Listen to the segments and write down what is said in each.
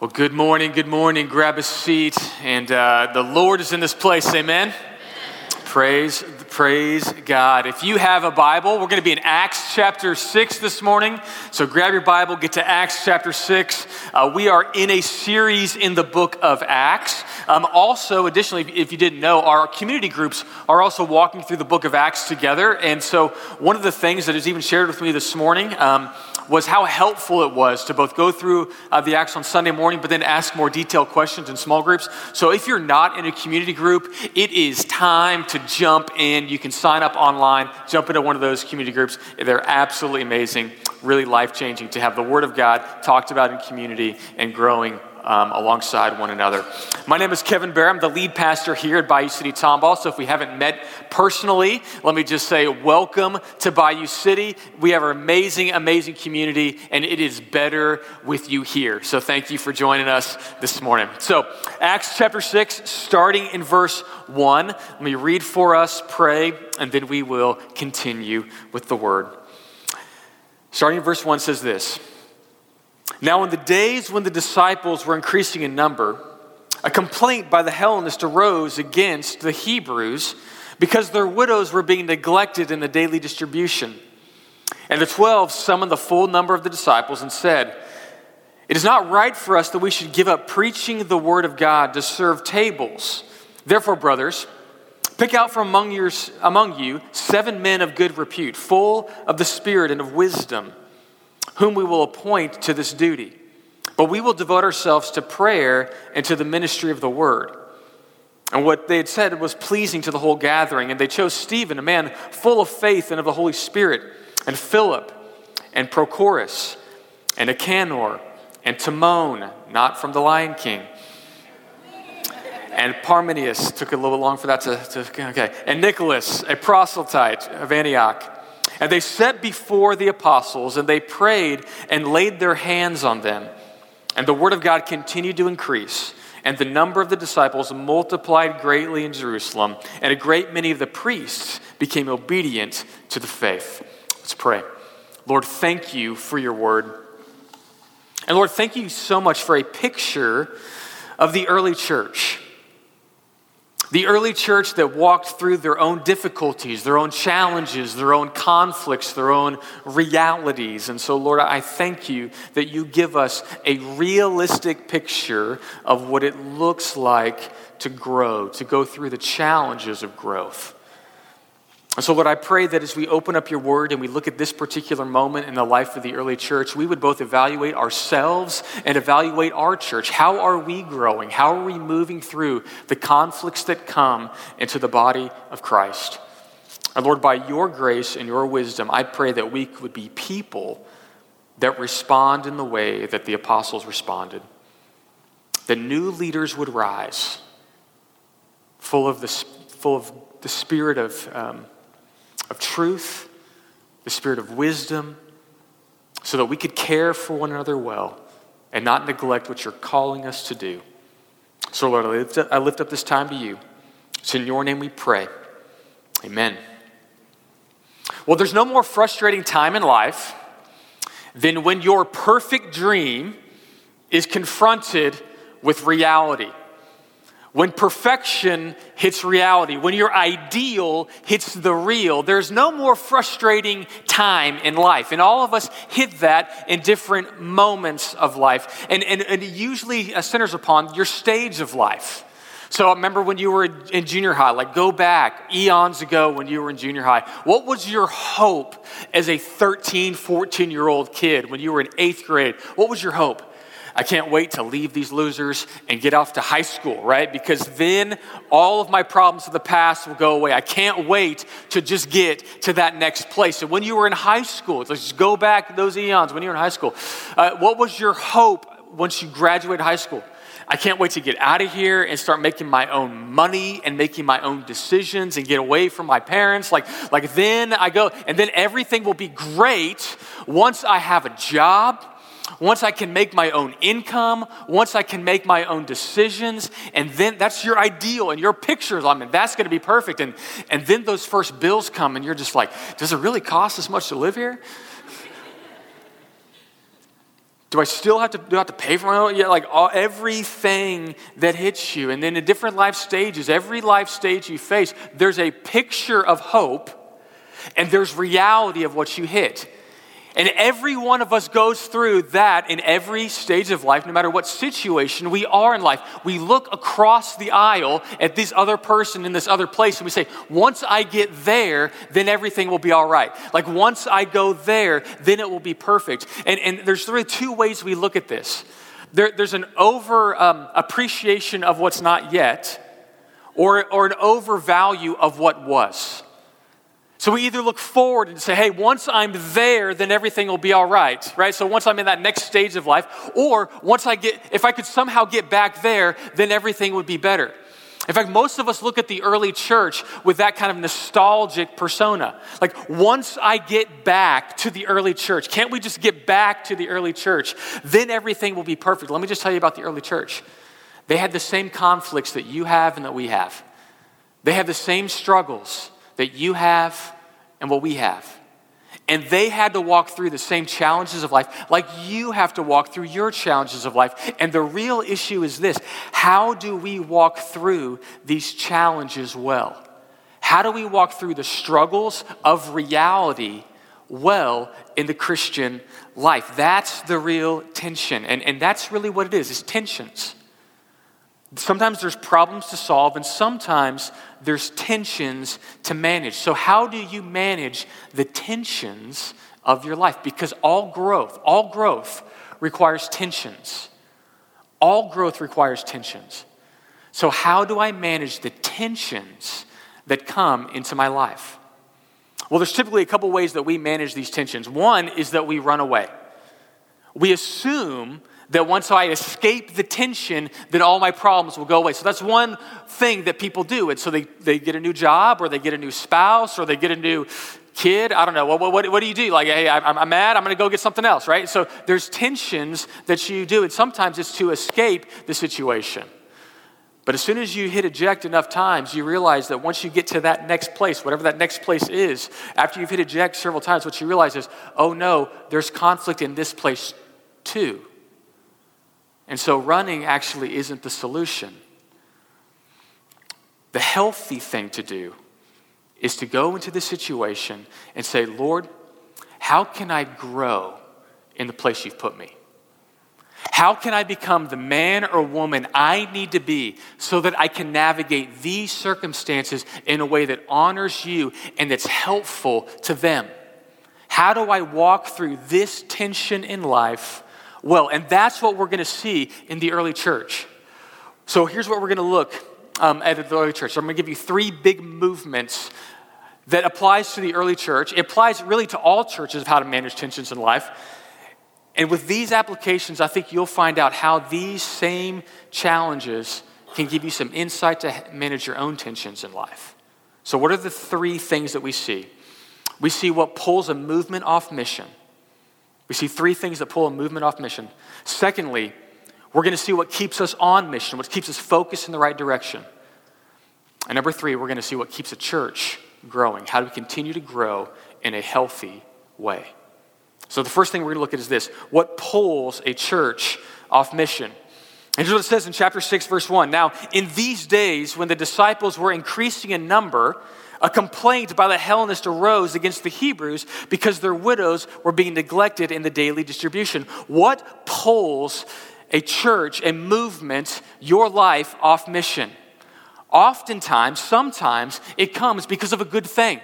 Well, good morning, good morning. Grab a seat, and uh, the Lord is in this place. Amen. Amen. Praise, praise God. If you have a Bible, we're going to be in Acts chapter 6 this morning. So grab your Bible, get to Acts chapter 6. Uh, we are in a series in the book of Acts. Um, also, additionally, if you didn't know, our community groups are also walking through the book of Acts together. And so, one of the things that is even shared with me this morning, um, was how helpful it was to both go through uh, the Acts on Sunday morning, but then ask more detailed questions in small groups. So if you're not in a community group, it is time to jump in. You can sign up online, jump into one of those community groups. They're absolutely amazing, really life changing to have the Word of God talked about in community and growing um, alongside one another. My name is Kevin Bear. I'm the lead pastor here at Bayou City Tomball. So if we haven't met personally, let me just say welcome to Bayou City. We have an amazing, amazing community, and it is better with you here. So thank you for joining us this morning. So, Acts chapter 6, starting in verse 1. Let me read for us, pray, and then we will continue with the word. Starting in verse 1 says this. Now, in the days when the disciples were increasing in number, a complaint by the Hellenists arose against the Hebrews because their widows were being neglected in the daily distribution. And the twelve summoned the full number of the disciples and said, It is not right for us that we should give up preaching the word of God to serve tables. Therefore, brothers, pick out from among, among you seven men of good repute, full of the Spirit and of wisdom whom we will appoint to this duty. But we will devote ourselves to prayer and to the ministry of the word. And what they had said was pleasing to the whole gathering. And they chose Stephen, a man full of faith and of the Holy Spirit, and Philip, and Prochorus, and Nicanor, and Timon, not from the Lion King. And Parmenius took a little long for that to, to okay. And Nicholas, a proselyte of Antioch and they set before the apostles, and they prayed and laid their hands on them. And the word of God continued to increase, and the number of the disciples multiplied greatly in Jerusalem, and a great many of the priests became obedient to the faith. Let's pray. Lord, thank you for your word. And Lord, thank you so much for a picture of the early church. The early church that walked through their own difficulties, their own challenges, their own conflicts, their own realities. And so, Lord, I thank you that you give us a realistic picture of what it looks like to grow, to go through the challenges of growth. And so, Lord, I pray that as we open up your word and we look at this particular moment in the life of the early church, we would both evaluate ourselves and evaluate our church. How are we growing? How are we moving through the conflicts that come into the body of Christ? And Lord, by your grace and your wisdom, I pray that we would be people that respond in the way that the apostles responded. That new leaders would rise, full of the, full of the spirit of. Um, of truth, the spirit of wisdom, so that we could care for one another well and not neglect what you're calling us to do. So, Lord, I lift up, this time to you. It's in your name we pray. Amen. Well, there's no more frustrating time in life than when your perfect dream is confronted with reality. When perfection hits reality, when your ideal hits the real, there's no more frustrating time in life. And all of us hit that in different moments of life. And, and, and it usually uh, centers upon your stage of life. So I remember when you were in junior high, like go back eons ago when you were in junior high. What was your hope as a 13, 14 year old kid when you were in eighth grade? What was your hope? I can't wait to leave these losers and get off to high school, right? Because then all of my problems of the past will go away. I can't wait to just get to that next place. So when you were in high school, let's go back those eons when you were in high school. Uh, what was your hope once you graduated high school? I can't wait to get out of here and start making my own money and making my own decisions and get away from my parents. Like, like then I go, and then everything will be great once I have a job once I can make my own income, once I can make my own decisions, and then that's your ideal and your pictures. I mean, that's going to be perfect. And, and then those first bills come, and you're just like, does it really cost this much to live here? Do I still have to do I have to pay for my own? Yeah, like all, everything that hits you, and then in different life stages, every life stage you face, there's a picture of hope, and there's reality of what you hit. And every one of us goes through that in every stage of life, no matter what situation we are in life. We look across the aisle at this other person in this other place and we say, once I get there, then everything will be all right. Like once I go there, then it will be perfect. And, and there's really two ways we look at this there, there's an over um, appreciation of what's not yet, or, or an overvalue of what was. So we either look forward and say, hey, once I'm there, then everything will be all right, right? So once I'm in that next stage of life, or once I get, if I could somehow get back there, then everything would be better. In fact, most of us look at the early church with that kind of nostalgic persona. Like, once I get back to the early church, can't we just get back to the early church? Then everything will be perfect. Let me just tell you about the early church. They had the same conflicts that you have and that we have, they had the same struggles that you have and what we have. And they had to walk through the same challenges of life like you have to walk through your challenges of life. And the real issue is this how do we walk through these challenges well? How do we walk through the struggles of reality well in the Christian life? That's the real tension. And, and that's really what it is, is tensions. Sometimes there's problems to solve, and sometimes there's tensions to manage. So, how do you manage the tensions of your life? Because all growth, all growth requires tensions. All growth requires tensions. So, how do I manage the tensions that come into my life? Well, there's typically a couple ways that we manage these tensions. One is that we run away. We assume that once I escape the tension, then all my problems will go away. So that's one thing that people do. And so they, they get a new job, or they get a new spouse, or they get a new kid. I don't know. What, what, what do you do? Like, hey, I'm, I'm mad. I'm going to go get something else, right? So there's tensions that you do. And sometimes it's to escape the situation. But as soon as you hit eject enough times, you realize that once you get to that next place, whatever that next place is, after you've hit eject several times, what you realize is, oh no, there's conflict in this place too. And so running actually isn't the solution. The healthy thing to do is to go into the situation and say, Lord, how can I grow in the place you've put me? How can I become the man or woman I need to be so that I can navigate these circumstances in a way that honors you and that's helpful to them? How do I walk through this tension in life well. And that's what we're going to see in the early church. So here's what we're going to look um, at the early church. So I'm going to give you three big movements that applies to the early church. It applies really to all churches of how to manage tensions in life. And with these applications, I think you'll find out how these same challenges can give you some insight to manage your own tensions in life. So, what are the three things that we see? We see what pulls a movement off mission. We see three things that pull a movement off mission. Secondly, we're going to see what keeps us on mission, what keeps us focused in the right direction. And number three, we're going to see what keeps a church growing. How do we continue to grow in a healthy way? So, the first thing we're going to look at is this what pulls a church off mission? And here's what it says in chapter 6, verse 1. Now, in these days, when the disciples were increasing in number, a complaint by the Hellenists arose against the Hebrews because their widows were being neglected in the daily distribution. What pulls a church, a movement, your life off mission? Oftentimes, sometimes, it comes because of a good thing.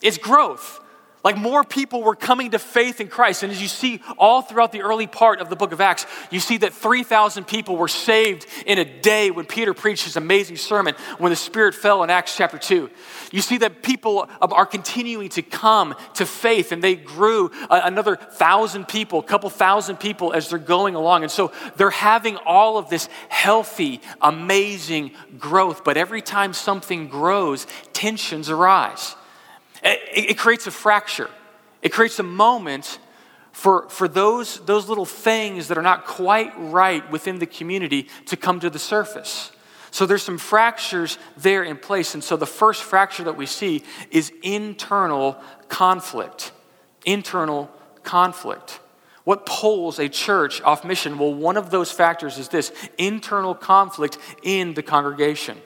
It's growth. Like more people were coming to faith in Christ. And as you see all throughout the early part of the book of Acts, you see that 3,000 people were saved in a day when Peter preached his amazing sermon when the Spirit fell in Acts chapter 2. You see that people are continuing to come to faith and they grew another thousand people, a couple thousand people as they're going along. And so they're having all of this healthy, amazing growth. But every time something grows, tensions arise. It, it creates a fracture. It creates a moment for, for those, those little things that are not quite right within the community to come to the surface. So there's some fractures there in place. And so the first fracture that we see is internal conflict. Internal conflict. What pulls a church off mission? Well, one of those factors is this internal conflict in the congregation.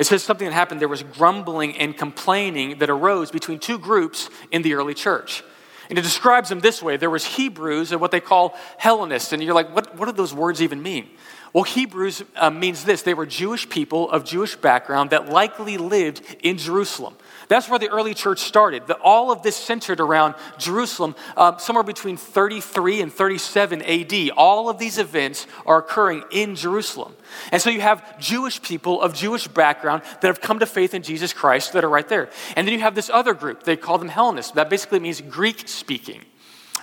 It says something that happened. There was grumbling and complaining that arose between two groups in the early church. And it describes them this way there was Hebrews and what they call Hellenists. And you're like, what, what do those words even mean? Well, Hebrews uh, means this they were Jewish people of Jewish background that likely lived in Jerusalem. That's where the early church started. The, all of this centered around Jerusalem, uh, somewhere between 33 and 37 AD. All of these events are occurring in Jerusalem. And so you have Jewish people of Jewish background that have come to faith in Jesus Christ that are right there. And then you have this other group, they call them Hellenists. That basically means Greek speaking.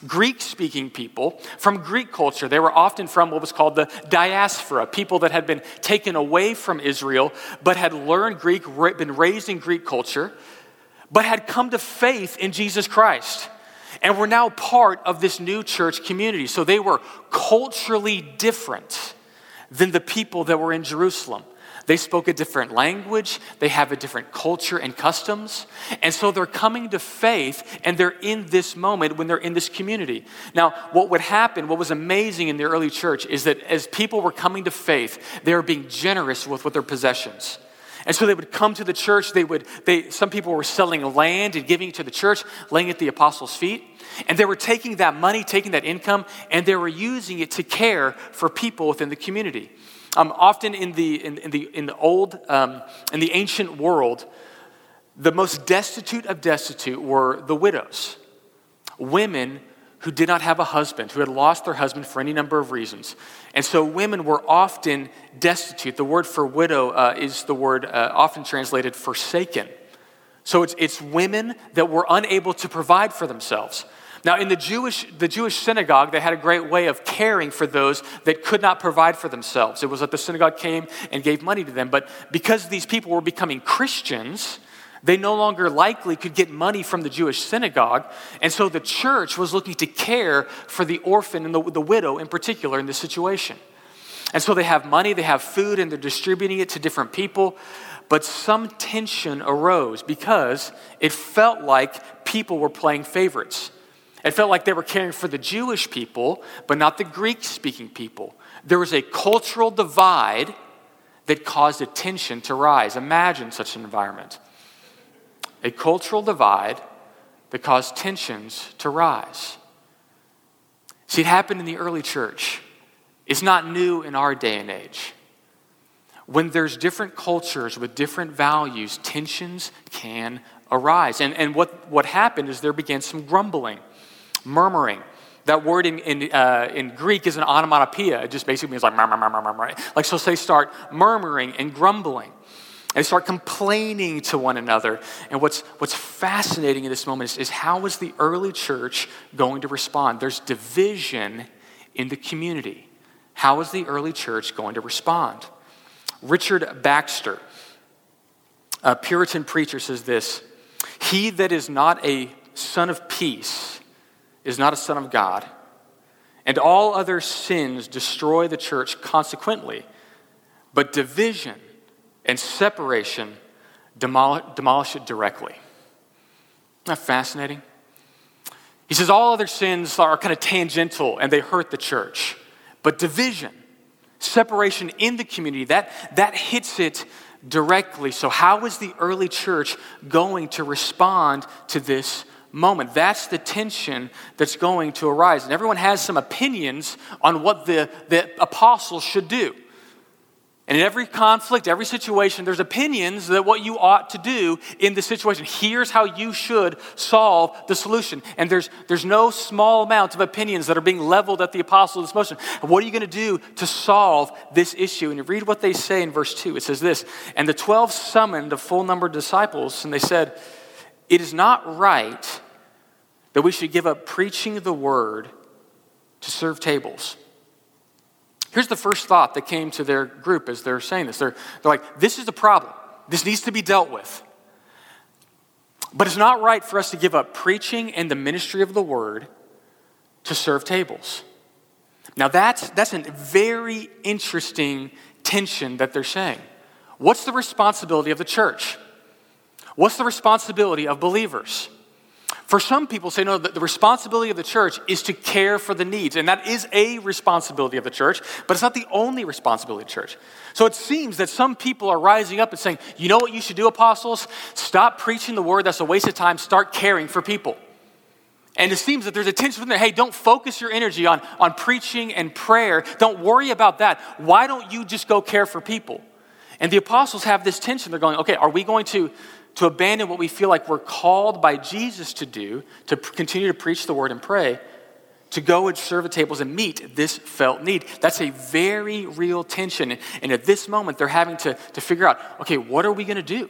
Greek speaking people from Greek culture. They were often from what was called the diaspora, people that had been taken away from Israel but had learned Greek, been raised in Greek culture, but had come to faith in Jesus Christ and were now part of this new church community. So they were culturally different than the people that were in Jerusalem. They spoke a different language, they have a different culture and customs. And so they're coming to faith and they're in this moment when they're in this community. Now, what would happen, what was amazing in the early church, is that as people were coming to faith, they were being generous with, with their possessions. And so they would come to the church. They would, they, some people were selling land and giving it to the church, laying at the apostles' feet. And they were taking that money, taking that income, and they were using it to care for people within the community. Um, often in the, in, in, the, in the old, um, in the ancient world, the most destitute of destitute were the widows. Women who did not have a husband, who had lost their husband for any number of reasons. And so women were often destitute. The word for widow uh, is the word uh, often translated forsaken. So it's, it's women that were unable to provide for themselves. Now, in the Jewish, the Jewish synagogue, they had a great way of caring for those that could not provide for themselves. It was that the synagogue came and gave money to them. But because these people were becoming Christians, they no longer likely could get money from the Jewish synagogue. And so the church was looking to care for the orphan and the, the widow in particular in this situation. And so they have money, they have food, and they're distributing it to different people. But some tension arose because it felt like people were playing favorites. It felt like they were caring for the Jewish people, but not the Greek speaking people. There was a cultural divide that caused a tension to rise. Imagine such an environment a cultural divide that caused tensions to rise. See, it happened in the early church. It's not new in our day and age. When there's different cultures with different values, tensions can arise. And, and what, what happened is there began some grumbling, murmuring. That word in, in, uh, in Greek is an onomatopoeia. It just basically means like, murmur, murmur, murmur. Like, so they start murmuring and grumbling. And they start complaining to one another. And what's, what's fascinating in this moment is, is how is the early church going to respond? There's division in the community. How is the early church going to respond? Richard Baxter, a Puritan preacher, says this He that is not a son of peace is not a son of God, and all other sins destroy the church consequently, but division and separation demolish, demolish it directly. Isn't that fascinating? He says all other sins are kind of tangential and they hurt the church. But division, separation in the community, that, that hits it directly. So, how is the early church going to respond to this moment? That's the tension that's going to arise. And everyone has some opinions on what the, the apostles should do. And in every conflict, every situation, there's opinions that what you ought to do in the situation. Here's how you should solve the solution. And there's, there's no small amount of opinions that are being leveled at the apostle of this motion. What are you going to do to solve this issue? And you read what they say in verse 2. It says this And the 12 summoned a full number of disciples, and they said, It is not right that we should give up preaching the word to serve tables. Here's the first thought that came to their group as they're saying this. They're, they're like, this is the problem. This needs to be dealt with. But it's not right for us to give up preaching and the ministry of the word to serve tables. Now, that's, that's a very interesting tension that they're saying. What's the responsibility of the church? What's the responsibility of believers? For some people say, no, the, responsibility of the church is to care for the needs. And that is a responsibility of the church, but it's not the only responsibility of the church. So it seems that some people are rising up and saying, you know what you should do, apostles? Stop preaching the word, that's a waste of time. Start caring for people. And it seems that there's a tension from there. Hey, don't focus your energy on, on preaching and prayer. Don't worry about that. Why don't you just go care for people? And the apostles have this tension. They're going, okay, are we going to, to abandon what we feel like we're called by Jesus to do, to continue to preach the word and pray, to go and serve the tables and meet this felt need? That's a very real tension. And at this moment, they're having to, to figure out, okay, what are we going to do?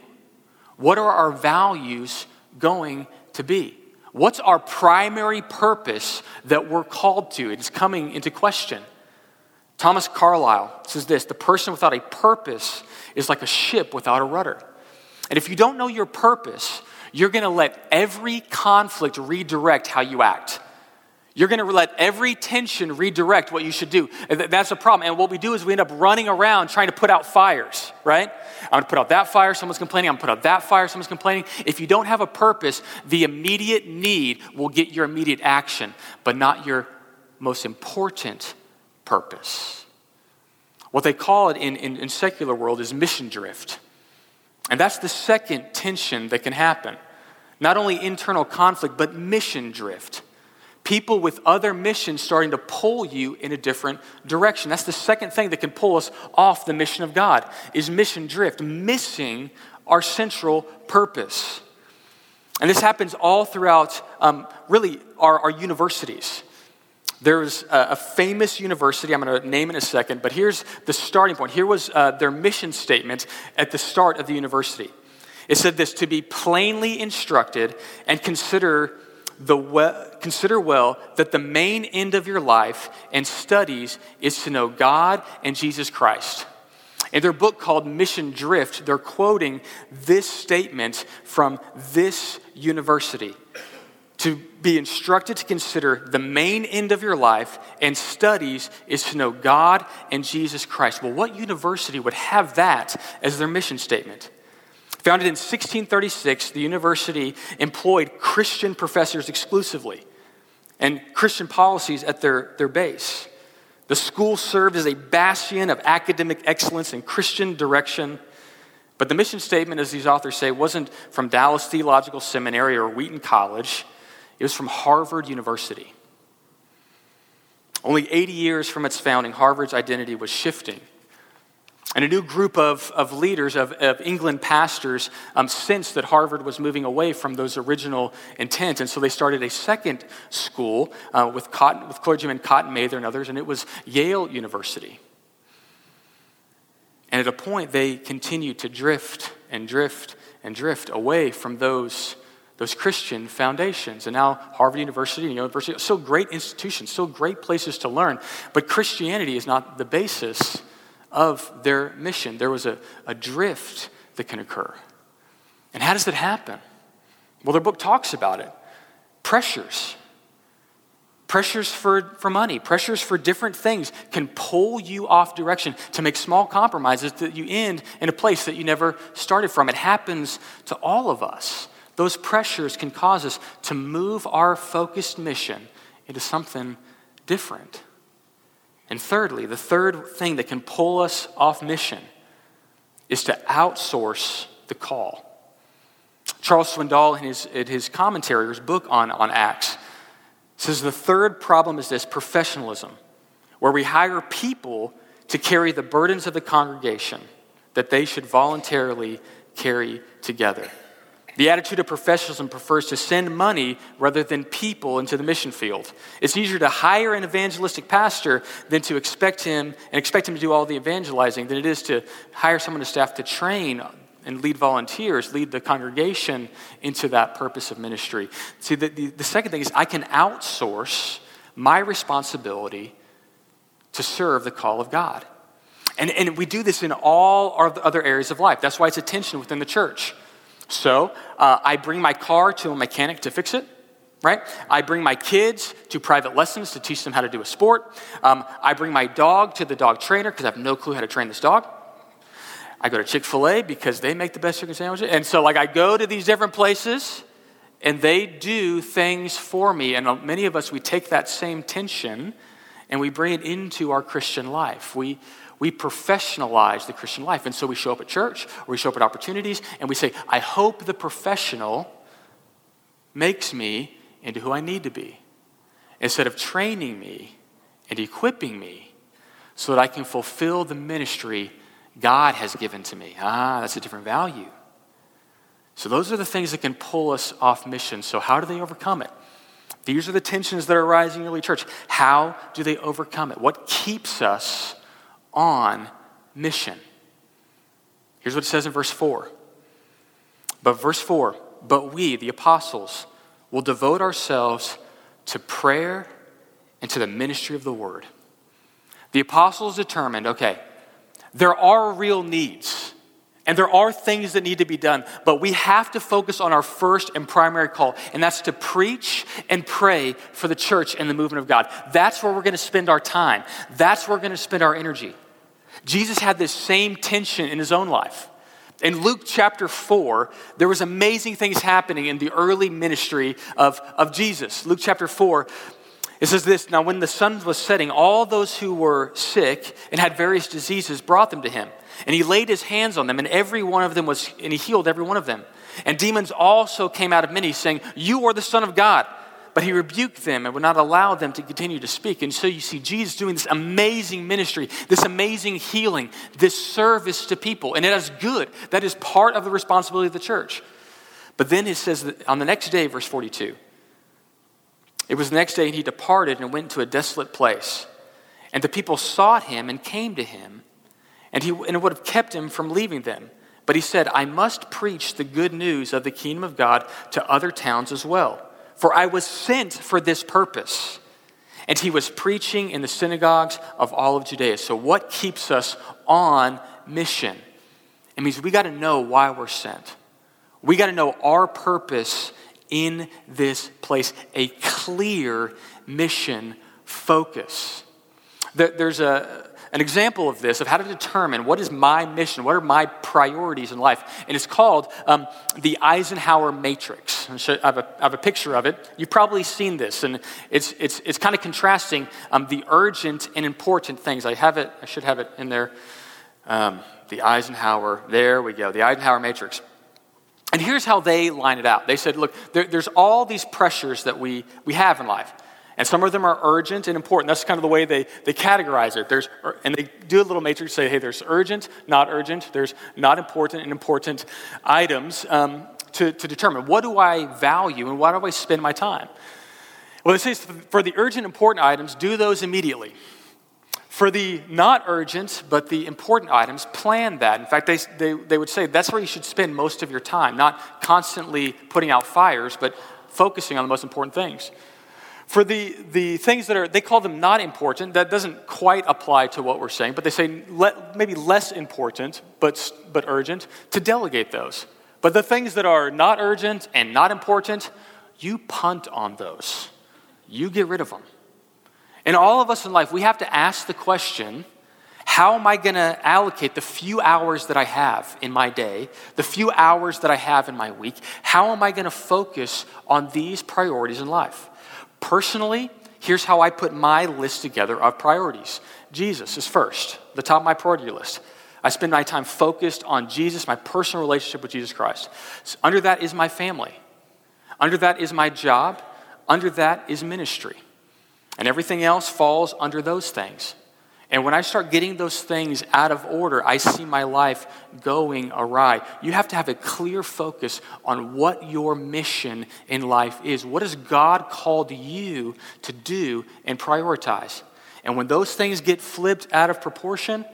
What are our values going to be? What's our primary purpose that we're called to? It's coming into question. Thomas Carlyle says this the person without a purpose is like a ship without a rudder. And if you don't know your purpose, you're going to let every conflict redirect how you act. You're going to let every tension redirect what you should do. That's a problem. And what we do is we end up running around trying to put out fires, right? I'm going to put out that fire, someone's complaining. I'm going to put out that fire, someone's complaining. If you don't have a purpose, the immediate need will get your immediate action, but not your most important purpose. What they call it in, in, in secular world is mission drift. And that's the second tension that can happen. Not only internal conflict, but mission drift people with other missions starting to pull you in a different direction. That's the second thing that can pull us off the mission of God is mission drift, missing our central purpose. And this happens all throughout, um, really, our, our universities. There's a, a, famous university, I'm going to name in a second, but here's the starting point. Here was uh, their mission statement at the start of the university. It said this to be plainly instructed and consider the consider well that the main end of your life and studies is to know God and Jesus Christ. In their book called Mission Drift, they're quoting this statement from this university to be instructed to consider the main end of your life and studies is to know God and Jesus Christ. Well, what university would have that as their mission statement? Founded in 1636, the university employed Christian professors exclusively and Christian policies at their, their base. The school served as a bastion of academic excellence and Christian direction. But the mission statement, as these authors say, wasn't from Dallas Theological Seminary or Wheaton College, it was from Harvard University. Only 80 years from its founding, Harvard's identity was shifting. And a new group of, of leaders, of, of England pastors, um, sensed that Harvard was moving away from those original intent. And so they started a second school uh, with, Cotton, with clergyman Cotton Mather and others, and it was Yale University. And at a point, they continued to drift and drift and drift away from those, those Christian foundations. And now Harvard University and Yale University, still great institutions, still great places to learn, but Christianity is not the basis of their mission. There was a, a drift that can occur. And how does that happen? Well, their book talks about it pressures. Pressures for, for money, pressures for different things can pull you off direction to make small compromises that you end in a place that you never started from. It happens to all of us. Those pressures can cause us to move our focused mission into something different. And thirdly, the third thing that can pull us off mission is to outsource the call. Charles Swindoll, in his, in his commentary, his book on, on Acts, says the third problem is this professionalism, where we hire people to carry the burdens of the congregation that they should voluntarily carry together. The attitude of professionalism prefers to send money rather than people into the mission field. It's easier to hire an evangelistic pastor than to expect him and expect him to do all the evangelizing than it is to hire someone to staff to train and lead volunteers, lead the congregation into that purpose of ministry. See, the, the, the second thing is I can outsource my responsibility to serve the call of God. And, and we do this in all our other areas of life. That's why it's a tension within the church. So uh, I bring my car to a mechanic to fix it, right? I bring my kids to private lessons to teach them how to do a sport. Um, I bring my dog to the dog trainer because I have no clue how to train this dog. I go to Chick fil A because they make the best chicken sandwiches. And so, like, I go to these different places and they do things for me. And many of us, we take that same tension and we bring it into our Christian life. We, we professionalize the Christian life. And so we show up at church or we show up at opportunities and we say, I hope the professional makes me into who I need to be instead of training me and equipping me so that I can fulfill the ministry God has given to me. Ah, that's a different value. So, those are the things that can pull us off mission. So, how do they overcome it? These are the tensions that are rising in early church. How do they overcome it? What keeps us on mission? Here's what it says in verse 4. But, verse 4 But we, the apostles, will devote ourselves to prayer and to the ministry of the word. The apostles determined okay, there are real needs. And there are things that need to be done, but we have to focus on our first and primary call, and that's to preach and pray for the church and the movement of God. That's where we're going to spend our time. That's where we're going to spend our energy. Jesus had this same tension in his own life. In Luke chapter 4, there was amazing things happening in the early ministry of, of Jesus. Luke chapter 4, it says this Now, when the sun was setting, all those who were sick and had various diseases brought them to him. And he laid his hands on them, and every one of them was, and he healed every one of them. And demons also came out of many, saying, You are the Son of God. But he rebuked them and would not allow them to continue to speak. And so you see Jesus doing this amazing ministry, this amazing healing, this service to people. And it is good. That is part of the responsibility of the church. But then it says that on the next day, verse 42, it was the next day, and he departed and went to a desolate place. And the people sought him and came to him, and, he, and it would have kept him from leaving them. But he said, I must preach the good news of the kingdom of God to other towns as well, for I was sent for this purpose. And he was preaching in the synagogues of all of Judea. So, what keeps us on mission? It means we got to know why we're sent. We got to know our purpose in this place a clear mission focus. There's a, an example of this, of how to determine what is my mission, what are my priorities in life. And it's called um, the Eisenhower Matrix. I have, a, I have, a, picture of it. You've probably seen this, and it's, it's, it's kind of contrasting um, the urgent and important things. I have it, I should have it in there. Um, the Eisenhower, there we go, the Eisenhower Matrix. And here's how they line it out. They said, look, there, there's all these pressures that we, we have in life. And some of them are urgent and important. That's kind of the way they, they categorize it. There's, and they do a little matrix, say, hey, there's urgent, not urgent. There's not important and important items um, to, to determine what do I value and why do I spend my time? Well, they say for the urgent, important items, do those immediately. For the not urgent, but the important items, plan that. In fact, they, they, they would say that's where you should spend most of your time, not constantly putting out fires, but focusing on the most important things. For the, the things that are, they call them not important, that doesn't quite apply to what we're saying, but they say let, maybe less important, but, but urgent, to delegate those. But the things that are not urgent and not important, you punt on those. You get rid of them. And all of us in life, we have to ask the question how am I going to allocate the few hours that I have in my day, the few hours that I have in my week? How am I going to focus on these priorities in life? Personally, here's how I put my list together of priorities Jesus is first, the top of my priority list. I spend my time focused on Jesus, my personal relationship with Jesus Christ. So under that is my family. Under that is my job. Under that is ministry. And everything else falls under those things. And when I start getting those things out of order, I see my life going awry. You have to have a clear focus on what your mission in life is. What has God called you to do and prioritize? And when those things get flipped out of proportion,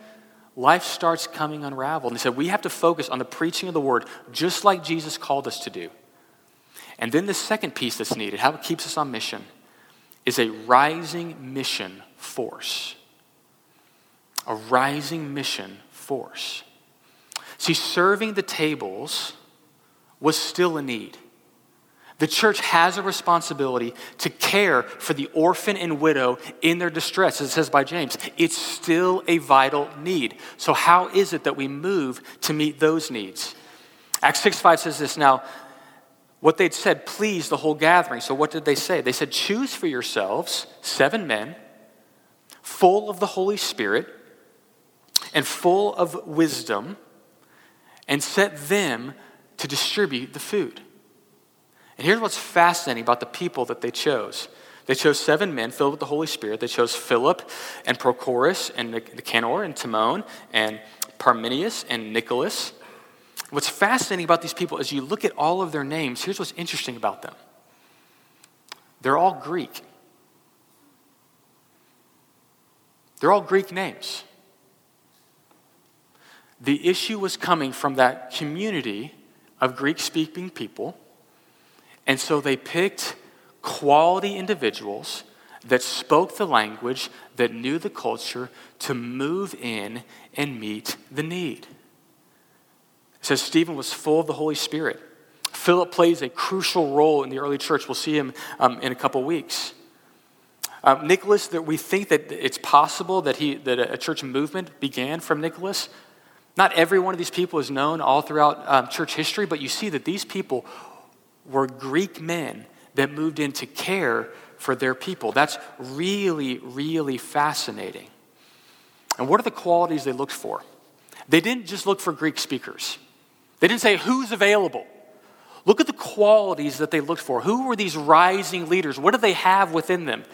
life starts coming unraveled. And he said, we have to focus on the preaching of the word, just like Jesus called us to do. And then the second piece that's needed, how it keeps us on mission is a rising mission force. A rising mission force. See, serving the tables was still a need. The church has a responsibility to care for the orphan and widow in their distress, as it says by James. It's still a vital need. So, how is it that we move to meet those needs? Acts 6 5 says this Now, what they'd said pleased the whole gathering. So, what did they say? They said, Choose for yourselves seven men full of the Holy Spirit and full of wisdom, and set them to distribute the food. And here's what's fascinating about the people that they chose. They chose seven men filled with the Holy Spirit. They chose Philip and Prochorus and Nicanor and Timon and Parmenius and Nicholas. What's fascinating about these people is you look at all of their names, here's what's interesting about them. They're all Greek. They're all Greek names. The issue was coming from that community of Greek speaking people, and so they picked quality individuals that spoke the language, that knew the culture, to move in and meet the need. It says Stephen was full of the Holy Spirit. Philip plays a crucial role in the early church. We'll see him um, in a couple weeks. Um, Nicholas, that we think that it's possible that, he, that a church movement began from Nicholas. Not every one of these people is known all throughout um, church history, but you see that these people were Greek men that moved in to care for their people. That's really, really fascinating. And what are the qualities they looked for? They didn't just look for Greek speakers. They didn't say who's available. Look at the qualities that they looked for. Who were these rising leaders? What do they have within them?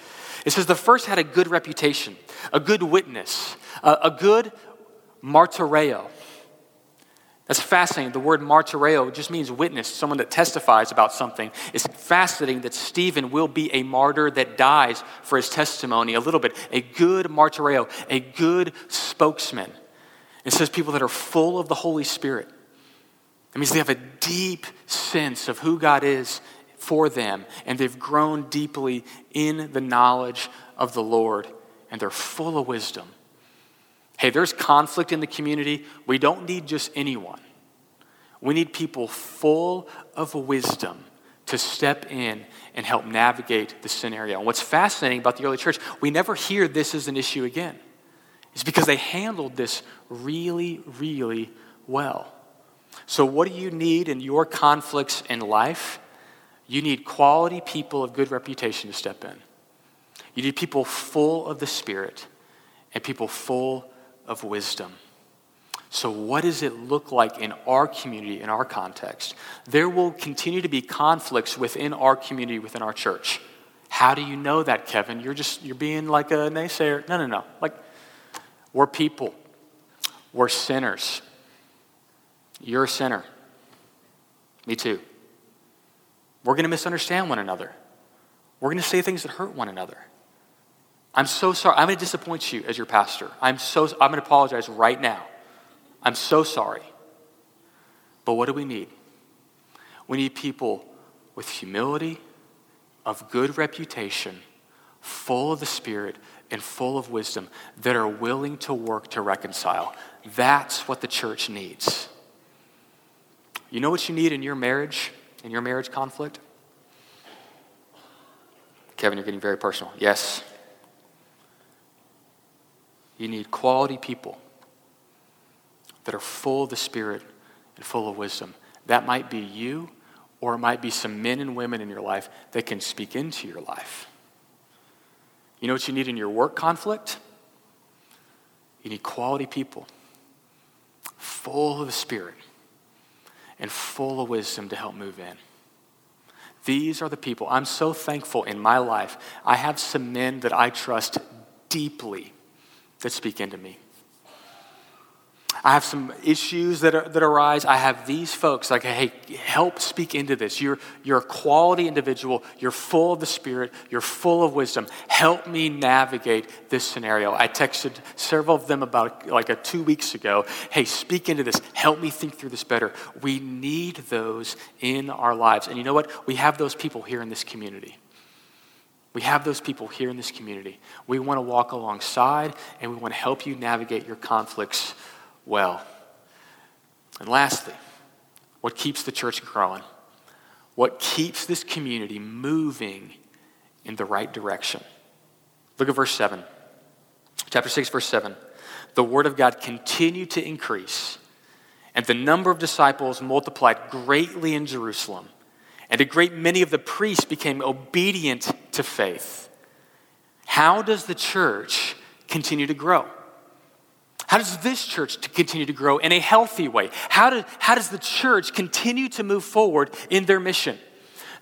It says the first had a good reputation, a good witness, a, a good martyreo. That's fascinating. The word martyreo just means witness, someone that testifies about something. It's fascinating that Stephen will be a martyr that dies for his testimony a little bit. A good martyreo, a good spokesman. It says people that are full of the Holy Spirit. It means they have a deep sense of who God is for them, and they've grown deeply in the knowledge of the Lord, and they're full of wisdom. Hey, there's conflict in the community. We don't need just anyone. We need people full of wisdom to step in and help navigate the scenario. And what's fascinating about the early church, we never hear this as an issue again. It's because they handled this really, really well. So, what do you need in your conflicts in life? You need quality people of good reputation to step in. You need people full of the Spirit and people full of wisdom. So, what does it look like in our community, in our context? There will continue to be conflicts within our community, within our church. How do you know that, Kevin? You're just, you're being like a naysayer. No, no, no. Like, we're people, we're sinners. You're a sinner. Me too. We're going to misunderstand one another. We're going to say things that hurt one another. I'm so sorry. I'm going to disappoint you as your pastor. I'm so I'm going to apologize right now. I'm so sorry. But what do we need? We need people with humility, of good reputation, full of the Spirit, and full of wisdom that are willing to work to reconcile. That's what the church needs. You know what you need in your marriage, in your marriage conflict? Kevin, you're getting very personal. Yes. You need quality people that are full of the Spirit and full of wisdom. That might be you, or it might be some men and women in your life that can speak into your life. You know what you need in your work conflict? You need quality people, full of the Spirit and full of wisdom to help move in. These are the people. I'm so thankful in my life. I have some men that I trust deeply that speak into me. I have some issues that, are, that arise. I have these folks like, hey, help speak into this. You're, you're a quality individual. You're full of the Spirit. You're full of wisdom. Help me navigate this scenario. I texted several of them about like a two weeks ago. Hey, speak into this. Help me think through this better. We need those in our lives. And you know what? We have those people here in this community. We have those people here in this community. We want to walk alongside and we want to help you navigate your conflicts well. And lastly, what keeps the church growing? What keeps this community moving in the right direction? Look at verse 7. Chapter 6, verse 7. The word of God continued to increase, and the number of disciples multiplied greatly in Jerusalem, and a great many of the priests became obedient to faith. How does the church continue to grow? How does this church continue to grow in a healthy way? How, do, how does the church continue to move forward in their mission?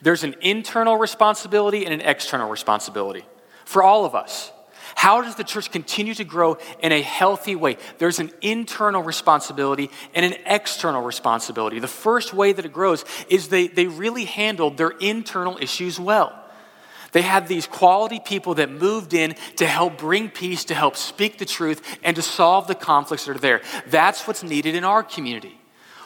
There's an internal responsibility and an external responsibility for all of us. How does the church continue to grow in a healthy way? There's an internal responsibility and an external responsibility. The first way that it grows is they, they really handled their internal issues well. They had these quality people that moved in to help bring peace, to help speak the truth, and to solve the conflicts that are there. That's what's needed in our community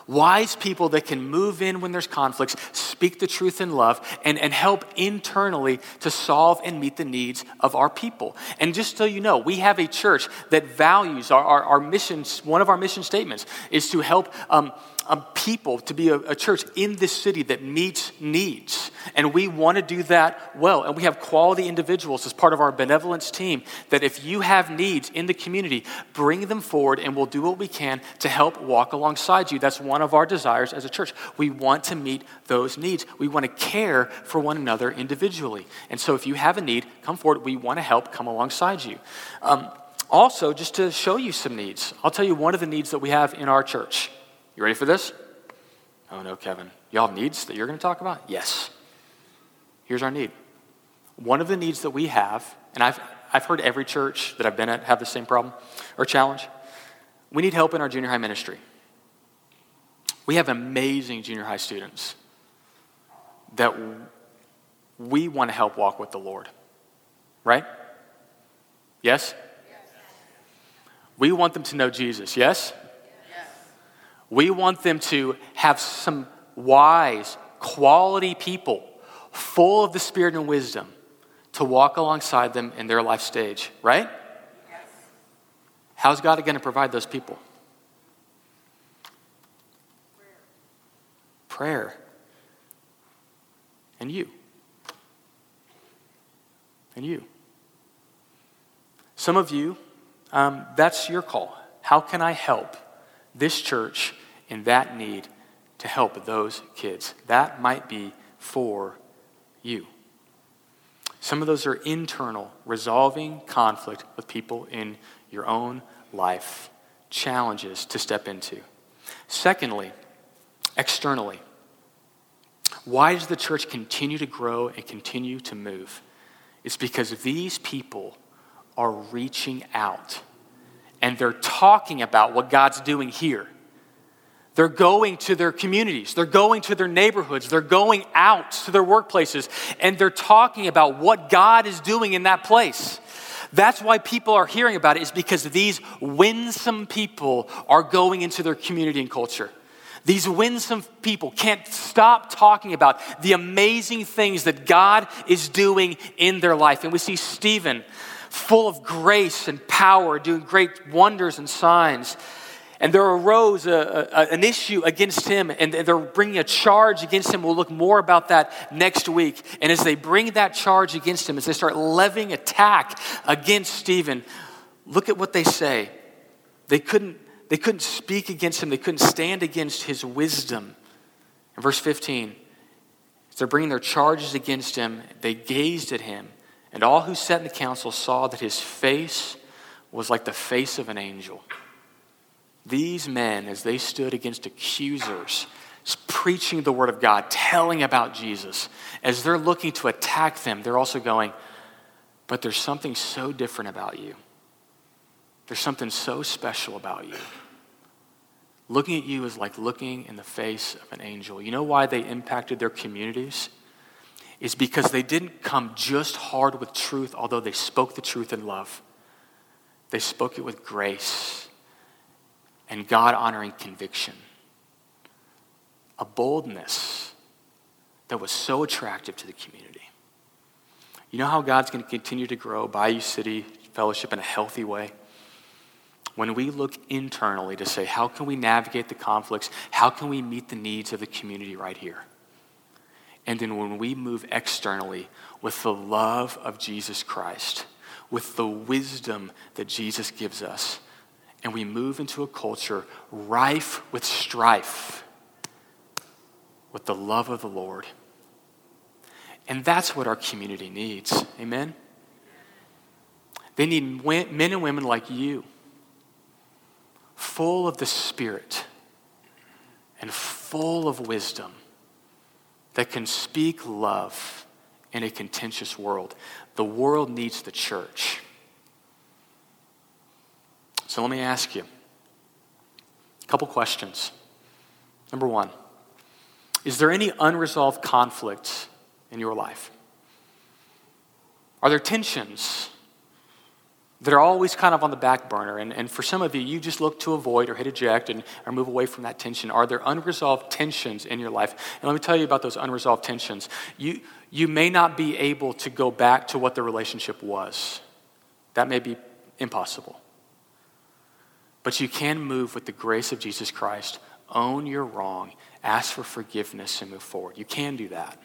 wise people that can move in when there's conflicts, speak the truth in love, and, and help internally to solve and meet the needs of our people. And just so you know, we have a church that values our, our, our missions. One of our mission statements is to help. Um, um, people to be a, a, church in this city that meets needs. And we want to do that well. And we have quality individuals as part of our benevolence team that if you have needs in the community, bring them forward and we'll do what we can to help walk alongside you. That's one of our desires as a church. We want to meet those needs. We want to care for one another individually. And so if you have a need, come forward. We want to help come alongside you. Um, also, just to show you some needs, I'll tell you one of the needs that we have in our church. You ready for this? Oh no, Kevin. Y'all have needs that you're going to talk about? Yes. Here's our need. One of the needs that we have, and I've, I've heard every church that I've been at have the same problem or challenge. We need help in our junior high ministry. We have amazing junior high students that we want to help walk with the Lord. Right? Yes? yes? We want them to know Jesus. Yes? We want them to have some wise, quality people, full of the Spirit and wisdom, to walk alongside them in their life stage, right? Yes. How's God going to provide those people? Prayer. Prayer. And you. And you. Some of you, um, that's your call. How can I help this church in that need to help those kids. That might be for you. Some of those are internal, resolving conflict with people in your own life, challenges to step into. Secondly, externally, why does the church continue to grow and continue to move? It's because these people are reaching out and they're talking about what God's doing here. They're going to their communities, they're going to their neighborhoods, they're going out to their workplaces, and they're talking about what God is doing in that place. That's why people are hearing about it, is because these winsome people are going into their community and culture. These winsome people can't stop talking about the amazing things that God is doing in their life. And we see Stephen, full of grace and power, doing great wonders and signs. And there arose a, a, an issue against him, and they're bringing a charge against him. We'll look more about that next week. And as they bring that charge against him, as they start levying attack against Stephen, look at what they say. They couldn't, they couldn't speak against him, they couldn't stand against his wisdom. In verse 15, as they're bringing their charges against him, they gazed at him, and all who sat in the council saw that his face was like the face of an angel. These men, as they stood against accusers, preaching the word of God, telling about Jesus, as they're looking to attack them, they're also going, But there's something so different about you. There's something so special about you. Looking at you is like looking in the face of an angel. You know why they impacted their communities? Is because they didn't come just hard with truth, although they spoke the truth in love. They spoke it with grace and God honoring conviction. A boldness that was so attractive to the community. You know how God's going to continue to grow Bayou City Fellowship in a healthy way? When we look internally to say, how can we navigate the conflicts? How can we meet the needs of the community right here? And then when we move externally with the love of Jesus Christ, with the wisdom that Jesus gives us, and we move into a culture rife with strife, with the love of the Lord, And that's what our community needs. Amen? They need men and women like you, full of the Spirit and full of wisdom, that can speak love in a contentious world. The world needs the church. So let me ask you a couple questions. Number one, is there any unresolved conflict in your life? Are there tensions that are always kind of on the back burner? And, and for some of you, you just look to avoid or hit eject and, or move away from that tension. Are there unresolved tensions in your life? And let me tell you about those unresolved tensions. You, you may not be able to go back to what the relationship was, that may be impossible. But you can move with the grace of Jesus Christ, own your wrong, ask for forgiveness, and move forward. You can do that.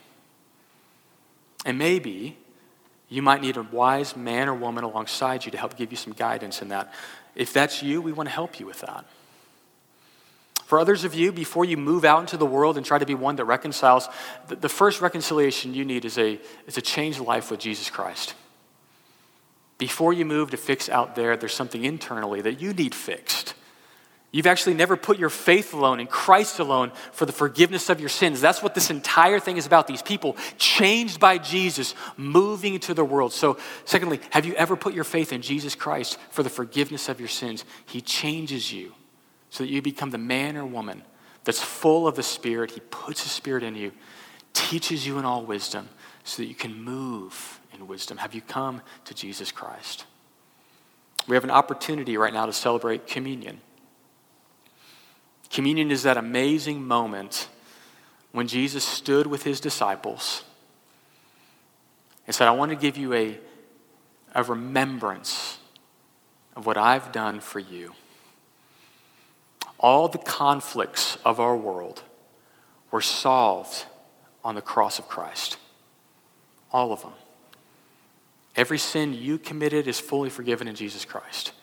And maybe you might need a wise man or woman alongside you to help give you some guidance in that. If that's you, we want to help you with that. For others of you, before you move out into the world and try to be one that reconciles, the, first reconciliation you need is a, is a changed life with Jesus Christ. Before you move to fix out there, there's something internally that you need fixed. You've actually never put your faith alone in Christ alone for the forgiveness of your sins. That's what this entire thing is about. These people changed by Jesus, moving into the world. So, secondly, have you ever put your faith in Jesus Christ for the forgiveness of your sins? He changes you so that you become the man or woman that's full of the Spirit. He puts His Spirit in you, teaches you in all wisdom so that you can move in wisdom. Have you come to Jesus Christ? We have an opportunity right now to celebrate communion. Communion is that amazing moment when Jesus stood with his disciples and said, I want to give you a, a remembrance of what I've done for you. All the conflicts of our world were solved on the cross of Christ. All of them. Every sin you committed is fully forgiven in Jesus Christ.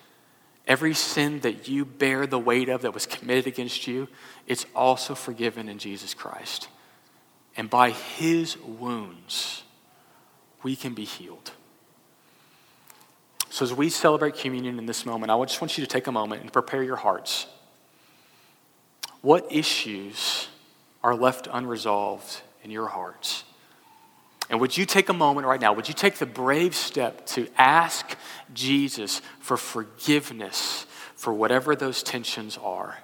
Every sin that you bear the weight of that was committed against you, it's also forgiven in Jesus Christ. And by his wounds, we can be healed. So, as we celebrate communion in this moment, I just want you to take a moment and prepare your hearts. What issues are left unresolved in your hearts? And would you take a moment right now? Would you take the brave step to ask Jesus for forgiveness for whatever those tensions are?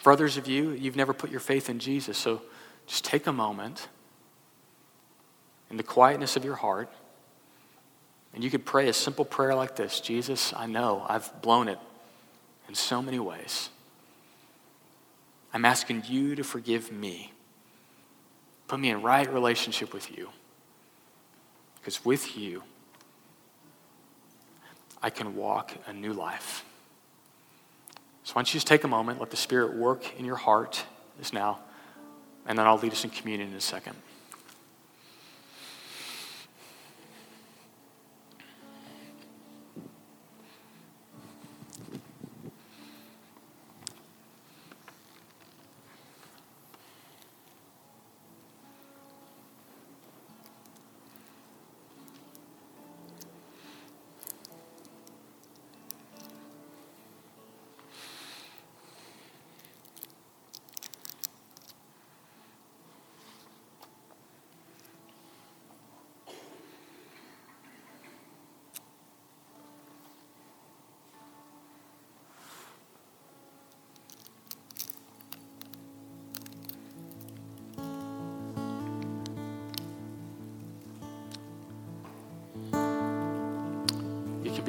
For others of you, you've never put your faith in Jesus, so just take a moment in the quietness of your heart, and you could pray a simple prayer like this Jesus, I know I've blown it in so many ways. I'm asking you to forgive me. Put me in right relationship with you. Because with you, I can walk a new life. So why don't you just take a moment, let the Spirit work in your heart just now, and then I'll lead us in communion in a second.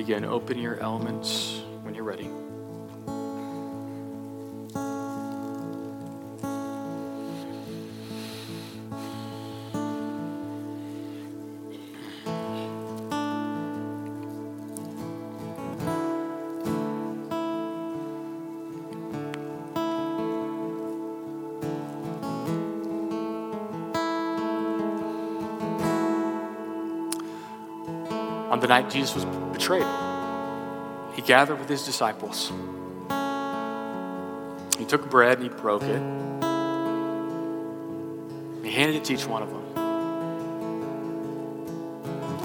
Begin. Open your elements when you're ready. On the night Jesus was betrayed, he gathered with his disciples. He took bread and he broke it. He handed it to each one of them.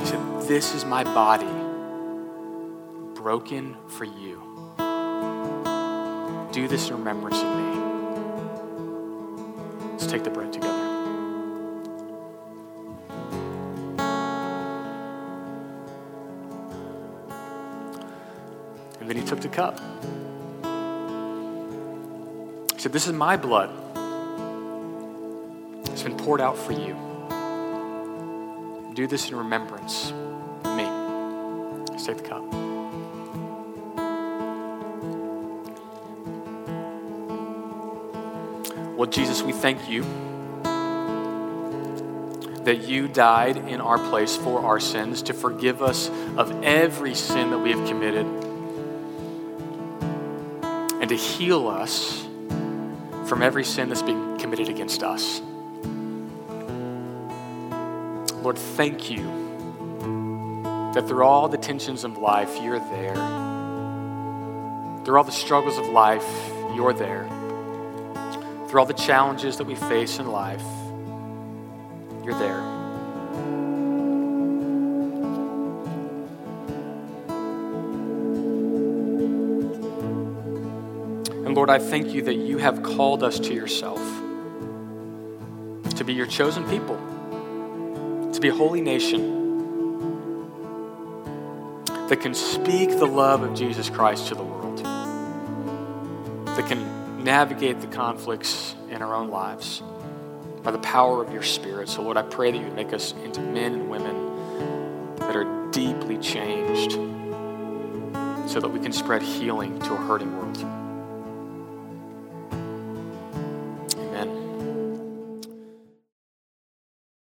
He said, This is my body broken for you. Do this in remembrance of me. Let's take the bread together. And he took the cup. He said, This is my blood. It's been poured out for you. Do this in remembrance of me. Let's take the cup. Well, Jesus, we thank you that you died in our place for our sins to forgive us of every sin that we have committed to heal us from every sin that's being committed against us. Lord, thank you that through all the tensions of life, you're there. Through all the struggles of life, you're there. Through all the challenges that we face in life, you're there. Lord, I thank you that you have called us to yourself, to be your chosen people, to be a holy nation that can speak the love of Jesus Christ to the world, that can navigate the conflicts in our own lives by the power of your Spirit. So, Lord, I pray that you make us into men and women that are deeply changed so that we can spread healing to a hurting world.